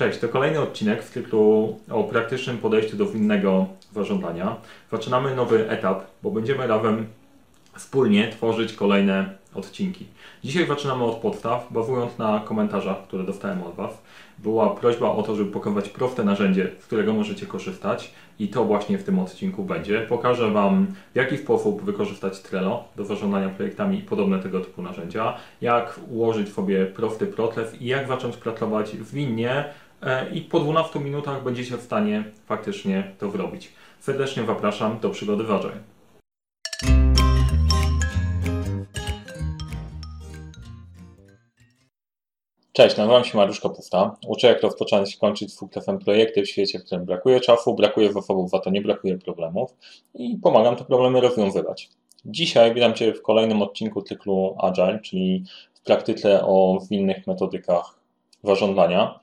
Cześć, to kolejny odcinek w cyklu o praktycznym podejściu do winnego zażądania. Zaczynamy nowy etap, bo będziemy razem wspólnie tworzyć kolejne odcinki. Dzisiaj zaczynamy od podstaw, bazując na komentarzach, które dostałem od Was. Była prośba o to, żeby pokazać proste narzędzie, z którego możecie korzystać i to właśnie w tym odcinku będzie. Pokażę Wam, w jaki sposób wykorzystać Trello do zarządzania projektami i podobne tego typu narzędzia, jak ułożyć sobie prosty proces i jak zacząć pracować zwinnie e, i po 12 minutach będziecie w stanie faktycznie to zrobić. Serdecznie zapraszam do przygody Ważej. Cześć, nazywam się Mariusz Kapusta. Uczę jak rozpocząć i kończyć z WTF projekty w świecie, w którym brakuje czasu, brakuje zasobów, za to nie brakuje problemów i pomagam te problemy rozwiązywać. Dzisiaj witam Cię w kolejnym odcinku cyklu Agile, czyli w praktyce o zwinnych metodykach zarządzania.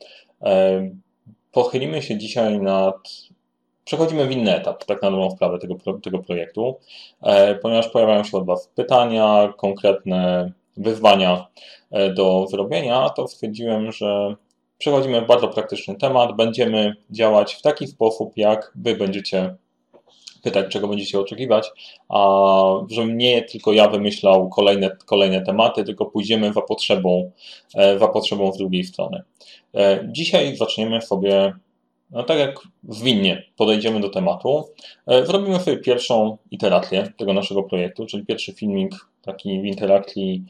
Pochylimy się dzisiaj nad Przechodzimy w inny etap, tak na dobrą sprawę tego, tego projektu, e, ponieważ pojawiają się od Was pytania, konkretne wyzwania e, do zrobienia, to stwierdziłem, że przechodzimy w bardzo praktyczny temat. Będziemy działać w taki sposób, jak Wy będziecie pytać, czego będziecie oczekiwać, a żebym nie tylko ja wymyślał kolejne, kolejne tematy, tylko pójdziemy za potrzebą, e, za potrzebą z drugiej strony. E, dzisiaj zaczniemy sobie no tak jak zwinnie podejdziemy do tematu, zrobimy sobie pierwszą iterację tego naszego projektu, czyli pierwszy filmik taki w interakcji,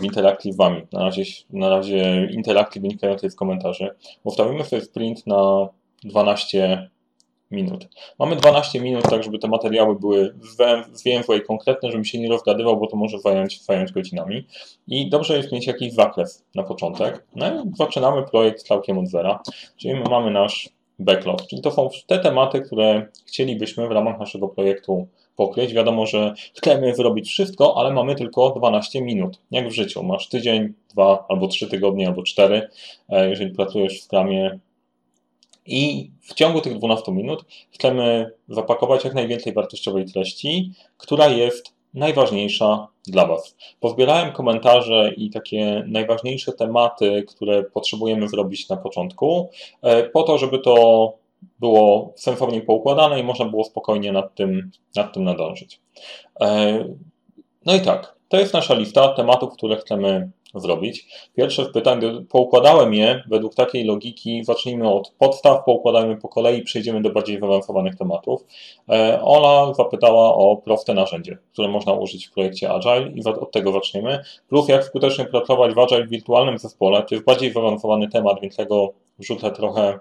w interakcji z Wami. Na razie, na razie interakcji wynikającej z komentarzy. Ustawimy sobie sprint na 12 minut. Mamy 12 minut, tak żeby te materiały były zwięzłe i konkretne, żebym się nie rozgadywał, bo to może zająć, zająć godzinami. I dobrze jest mieć jakiś zakres na początek. No i zaczynamy projekt całkiem od zera, czyli my mamy nasz backlog, czyli to są te tematy, które chcielibyśmy w ramach naszego projektu pokryć. Wiadomo, że chcemy zrobić wszystko, ale mamy tylko 12 minut. Jak w życiu. Masz tydzień, dwa albo trzy tygodnie, albo cztery, e, jeżeli pracujesz w skramie. I w ciągu tych 12 minut chcemy zapakować jak najwięcej wartościowej treści, która jest najważniejsza dla Was. Pozbierałem komentarze i takie najważniejsze tematy, które potrzebujemy zrobić na początku, e, po to, żeby to było sensownie poukładane i można było spokojnie nad tym, nad tym nadążyć. E, no i tak, to jest nasza lista tematów, które chcemy zrobić. Pierwsze z pytań, poukładałem je według takiej logiki, zacznijmy od podstaw, poukładajmy po kolei, przejdziemy do bardziej zaawansowanych tematów. E, Ola zapytała o proste narzędzie, które można użyć w projekcie Agile i od tego zaczniemy. Plus jak skutecznie pracować w Agile w wirtualnym zespole, to jest bardziej zaawansowany temat, więc tego wrzucę trochę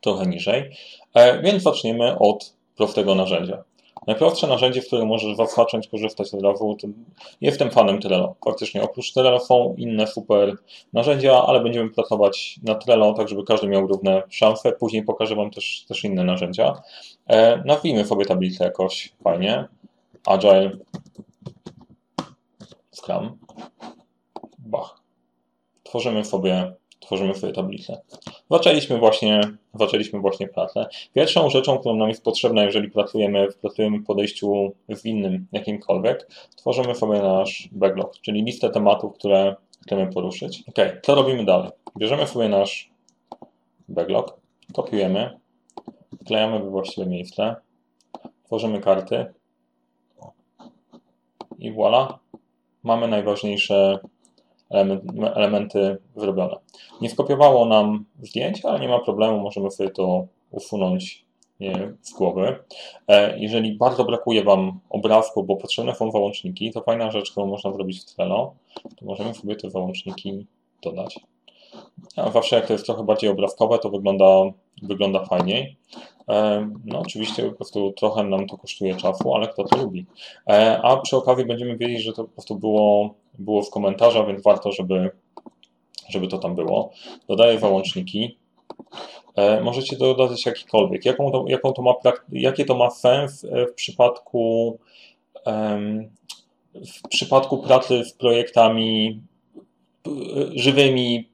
trochę niżej. E, więc zaczniemy od prostego narzędzia. Najprostsze narzędzie, w którym możesz zacząć korzystać od razu, to jestem fanem Trello. Faktycznie oprócz Trello są inne super narzędzia, ale będziemy pracować na Trello, tak żeby każdy miał równe szanse. Później pokażę Wam też, też inne narzędzia. E, nazwijmy sobie tablicę jakoś fajnie. Agile, Scrum, Bach. Tworzymy sobie tworzymy sobie tablicę. Zaczęliśmy właśnie, zaczęliśmy właśnie pracę. Pierwszą rzeczą, którą nam jest potrzebna, jeżeli pracujemy, pracujemy w podejściu w innym jakimkolwiek, tworzymy sobie nasz backlog, czyli listę tematów, które chcemy poruszyć. Ok, co robimy dalej? Bierzemy sobie nasz backlog, kopiujemy, wklejamy we właściwe miejsce, tworzymy karty i voilà, mamy najważniejsze elementy zrobione. Nie skopiowało nam zdjęć, ale nie ma problemu, możemy sobie to usunąć z głowy. E, jeżeli bardzo brakuje Wam obrazku, bo potrzebne są załączniki, to fajna rzecz, którą można zrobić w Trello, to możemy sobie te załączniki dodać. A zawsze jak to jest trochę bardziej obrazkowe, to wygląda, wygląda fajniej. E, no oczywiście po prostu trochę nam to kosztuje czasu, ale kto to lubi. E, a przy okazji będziemy wiedzieć, że to po prostu było, było w komentarzach, więc warto, żeby, żeby to tam było. Dodaję załączniki. E, możecie dodać jakikolwiek. Jaką to, jaką to ma, jakie to ma sens w przypadku w przypadku pracy z projektami żywymi,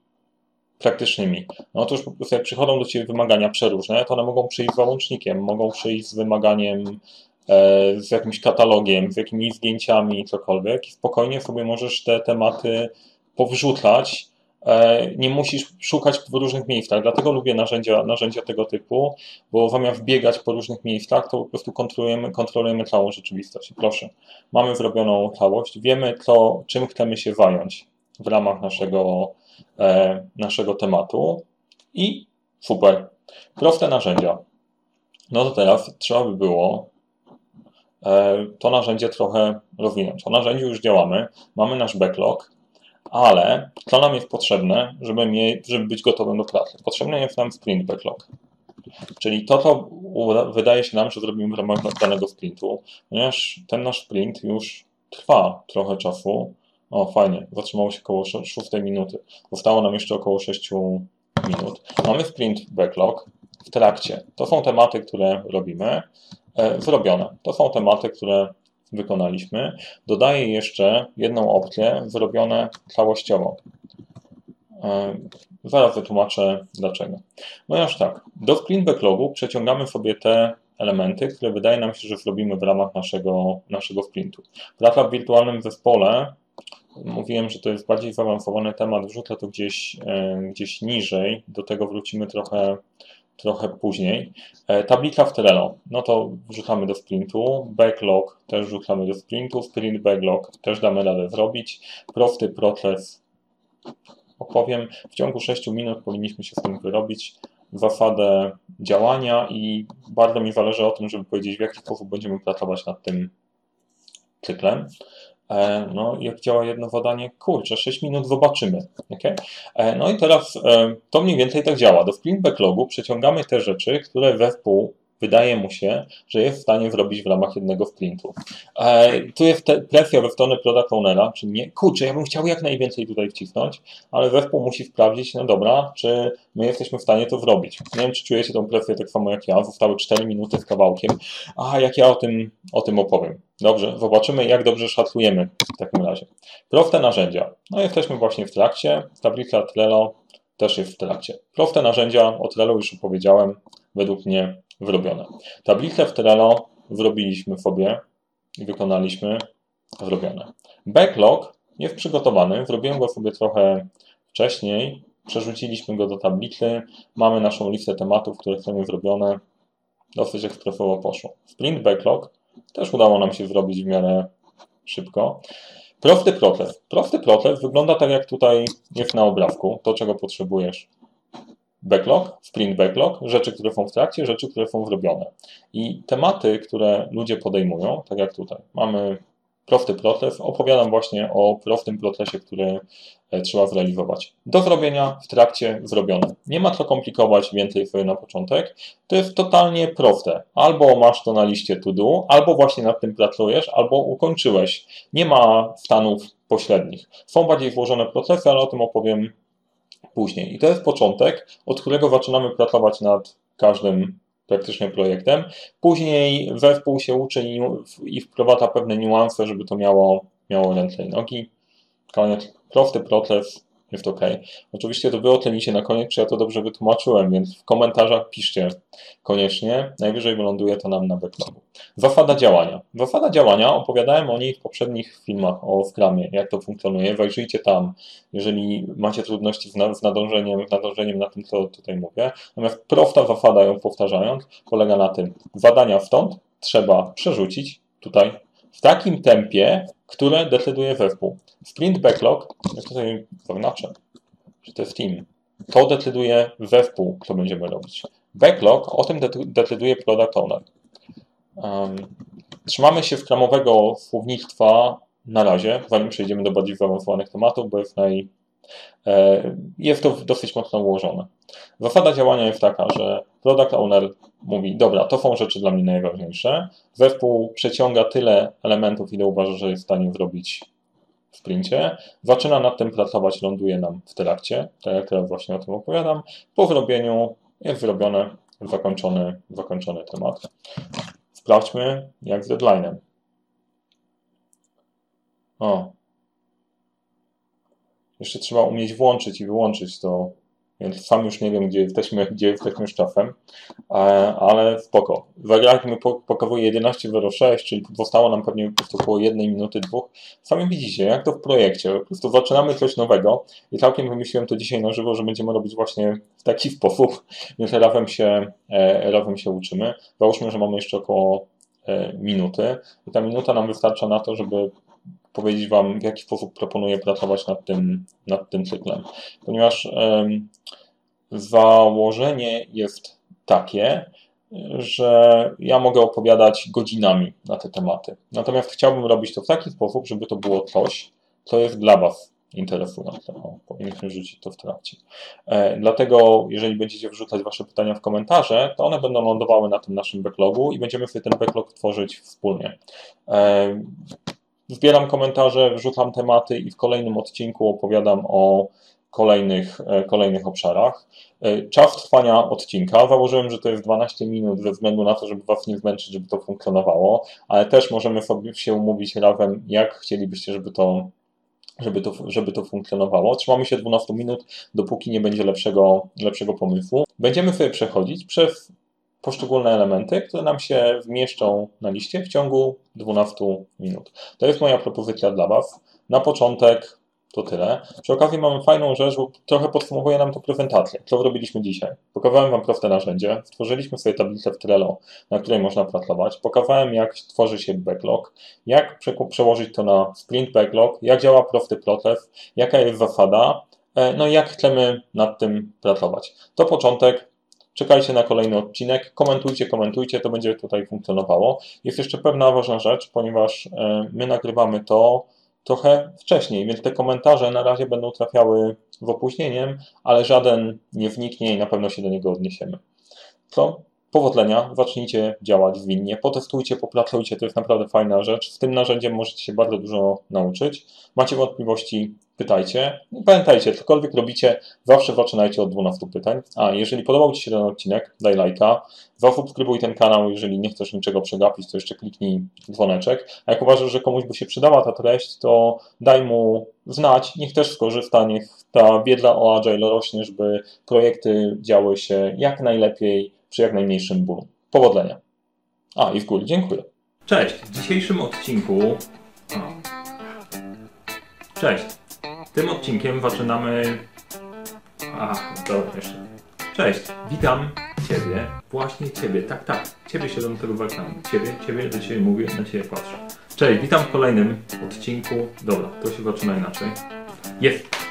praktycznymi. No otóż po prostu jak przychodzą do Ciebie wymagania przeróżne, to one mogą przyjść z załącznikiem, mogą przyjść z wymaganiem, e, z jakimś katalogiem, z jakimiś zdjęciami, cokolwiek i spokojnie sobie możesz te tematy powrzucać E, nie musisz szukać w różnych miejscach. Dlatego lubię narzędzia, narzędzia tego typu, bo zamiast biegać po różnych miejscach, to po prostu kontrolujemy, kontrolujemy całą rzeczywistość. Proszę, mamy zrobioną całość, wiemy, co, czym chcemy się zająć w ramach naszego, e, naszego tematu i super. Proste narzędzia. No to teraz trzeba by było e, to narzędzie trochę rozwinąć. O narzędziu już działamy, mamy nasz backlog, ale co nam jest potrzebne, żeby, mie, żeby być gotowym do pracy? Potrzebny jest nam sprint backlog. Czyli to, co wydaje się nam, że zrobimy w ramach danego sprintu, ponieważ ten nasz sprint już trwa trochę czasu. O, fajnie, zatrzymało się około 6 minuty. Zostało nam jeszcze około 6 minut. Mamy sprint backlog w trakcie. To są tematy, które robimy. E, zrobione. To są tematy, które wykonaliśmy. Dodaję jeszcze jedną opcję, zrobione całościowo. E, zaraz wytłumaczę dlaczego. Ponieważ tak, do sprint backlogu przeciągamy sobie te elementy, które wydaje nam się, że zrobimy w ramach naszego, naszego sprintu. Praca w wirtualnym zespole, mówiłem, że to jest bardziej zaawansowany temat, wrzucę to gdzieś, e, gdzieś niżej, do tego wrócimy trochę trochę później. E, tablica w Trello, no to wrzucamy do sprintu, backlog też wrzucamy do sprintu, sprint backlog też damy radę zrobić. Prosty proces opowiem. W ciągu 6 minut powinniśmy się z tym wyrobić zasadę działania i bardzo mi zależy o tym, żeby powiedzieć, w jaki sposób będziemy pracować nad tym cyklem. E, no, jak działa jedno zadanie? Kurczę, 6 minut zobaczymy. Okay? E, no i teraz e, to mniej więcej tak działa. Do sprint backlogu przeciągamy te rzeczy, które zespół wydaje mu się, że jest w stanie zrobić w ramach jednego sprintu. Tu jest presja we stronę product ownera, czyli nie, kurczę, ja bym chciał jak najwięcej tutaj wcisnąć, ale zespół musi sprawdzić, no dobra, czy my jesteśmy w stanie to zrobić. Nie wiem, czy czujecie tą presję tak samo jak ja, zostały 4 minuty z kawałkiem, a jak ja o tym, o tym opowiem. Dobrze, zobaczymy jak dobrze szacujemy w takim razie. Proste narzędzia. No jesteśmy właśnie w trakcie, tablica Trello też jest w trakcie. Proste narzędzia, o Trello już opowiedziałem, według mnie wyrobione. Tablicę w Trello zrobiliśmy sobie i wykonaliśmy zrobione. Backlog jest przygotowany, zrobiłem go sobie trochę wcześniej, przerzuciliśmy go do tablicy, mamy naszą listę tematów, które chcemy zrobione, dosyć ekspresowo poszło. Sprint backlog też udało nam się zrobić w miarę szybko. Prosty proces. Prosty proces wygląda tak, jak tutaj jest na obrazku, to czego potrzebujesz backlog, sprint backlog, rzeczy, które są w trakcie, rzeczy, które są zrobione. I tematy, które ludzie podejmują, tak jak tutaj, mamy prosty proces, opowiadam właśnie o prostym procesie, który e, trzeba zrealizować. Do zrobienia, w trakcie, zrobione. Nie ma co komplikować więcej sobie na początek. To jest totalnie proste. Albo masz to na liście to do, albo właśnie nad tym pracujesz, albo ukończyłeś. Nie ma stanów pośrednich. Są bardziej złożone procesy, ale o tym opowiem później. I to jest początek, od którego zaczynamy pracować nad każdym praktycznie projektem. Później zespół się uczy i, wprowadza pewne niuanse, żeby to miało, miało ręce i nogi. Koniec. Prosty proces, jest ok. Oczywiście to wy ocenicie na koniec, czy ja to dobrze wytłumaczyłem, więc w komentarzach piszcie koniecznie. Najwyżej wyląduje to nam na backlogu. Zasada działania. Zasada działania, opowiadałem o niej w poprzednich filmach o Scrumie, jak to funkcjonuje. Wejrzyjcie tam, jeżeli macie trudności z nadążeniem, z nadążeniem na tym, co tutaj mówię. Natomiast prosta zasada, ją powtarzając, polega na tym, zadania stąd trzeba przerzucić tutaj w takim tempie, które decyduje zespół. Sprint backlog, ja tutaj zaznaczę, że to jest team. To decyduje zespół, co będziemy robić. Backlog, o tym decyduje product owner. Um, trzymamy się skramowego słownictwa na razie, zanim przejdziemy do bardziej zaawansowanych tematów, bo jest naj, jest to dosyć mocno ułożone. Zasada działania jest taka, że product owner mówi, dobra, to są rzeczy dla mnie najważniejsze. Zespół przeciąga tyle elementów, ile uważa, że jest w stanie zrobić w sprincie. Zaczyna nad tym pracować, ląduje nam w trakcie, tak jak teraz właśnie o tym opowiadam. Po zrobieniu jest zrobiony, zakończony, zakończony temat. Sprawdźmy, jak z deadline'em. O, jeszcze trzeba umieć włączyć i wyłączyć to więc sam już nie wiem, gdzie jesteśmy, gdzie jesteśmy z czasem, e, ale spoko. Mi pokazuje 11.06, czyli zostało nam pewnie po prostu około jednej minuty, dwóch. Sami widzicie, jak to w projekcie. Po prostu zaczynamy coś nowego i całkiem wymyśliłem to dzisiaj na żywo, że będziemy robić właśnie w taki sposób, więc razem się, e, razem się uczymy. Załóżmy, że mamy jeszcze około e, minuty i ta minuta nam wystarcza na to, żeby powiedzieć Wam, w jaki sposób proponuję pracować nad tym, nad tym cyklem. Ponieważ um, założenie jest takie, że ja mogę opowiadać godzinami na te tematy. Natomiast chciałbym robić to w taki sposób, żeby to było coś, co jest dla Was interesujące. O, powinniśmy rzucić to w trakcie. E, dlatego, jeżeli będziecie wrzucać Wasze pytania w komentarze, to one będą lądowały na tym naszym backlogu i będziemy sobie ten backlog tworzyć wspólnie. E, zbieram komentarze, wrzucam tematy i w kolejnym odcinku opowiadam o kolejnych, e, kolejnych obszarach. E, czas trwania odcinka. Założyłem, że to jest 12 minut ze względu na to, żeby Was nie zmęczyć, żeby to funkcjonowało, ale też możemy sobie się umówić razem, jak chcielibyście, żeby to żeby to, żeby to funkcjonowało. Trzymamy się 12 minut, dopóki nie będzie lepszego, lepszego pomysłu. Będziemy sobie przechodzić przez poszczególne elementy, które nam się zmieszczą na liście w ciągu 12 minut. To jest moja propozycja dla Was. Na początek to tyle. Przy okazji mamy fajną rzecz, bo trochę podsumowuje nam to prezentację. Co robiliśmy dzisiaj? Pokazałem Wam proste narzędzie. Stworzyliśmy sobie tablicę w Trello, na której można pracować. Pokazałem, jak tworzy się backlog, jak przełożyć to na sprint backlog, jak działa prosty proces, jaka jest zasada, e, no i jak chcemy nad tym pracować. To początek. Czekajcie na kolejny odcinek, komentujcie, komentujcie, to będzie tutaj funkcjonowało. Jest jeszcze pewna ważna rzecz, ponieważ e, my nagrywamy to trochę wcześniej, więc te komentarze na razie będą trafiały w opóźnieniem, ale żaden nie wniknie i na pewno się do niego odniesiemy. Co? Powodzenia, zacznijcie działać zwinnie, potestujcie, popracujcie, to jest naprawdę fajna rzecz. Z tym narzędziem możecie się bardzo dużo nauczyć. Macie wątpliwości, pytajcie. Pamiętajcie, cokolwiek robicie, zawsze zaczynajcie od 12 pytań. A jeżeli podobał Ci się ten odcinek, daj lajka, zasubskrybuj ten kanał, jeżeli nie chcesz niczego przegapić, to jeszcze kliknij dzwoneczek. A jak uważasz, że komuś by się przydała ta treść, to daj mu znać, niech też skorzysta, niech ta wiedza o Agile rośnie, żeby projekty działy się jak najlepiej, przy jak najmniejszym bólu. Powodzenia. A, i w góry dziękuję. Cześć, w dzisiejszym odcinku... Cześć. Tym odcinkiem zaczynamy... A, dobra, jeszcze. Cześć, witam Ciebie, właśnie Ciebie, tak, tak, Ciebie się do tego wracamy. Ciebie, Ciebie, do Ciebie mówię, na Ciebie patrzę. Cześć, witam w kolejnym odcinku. Dobra, to się zaczyna inaczej. Jest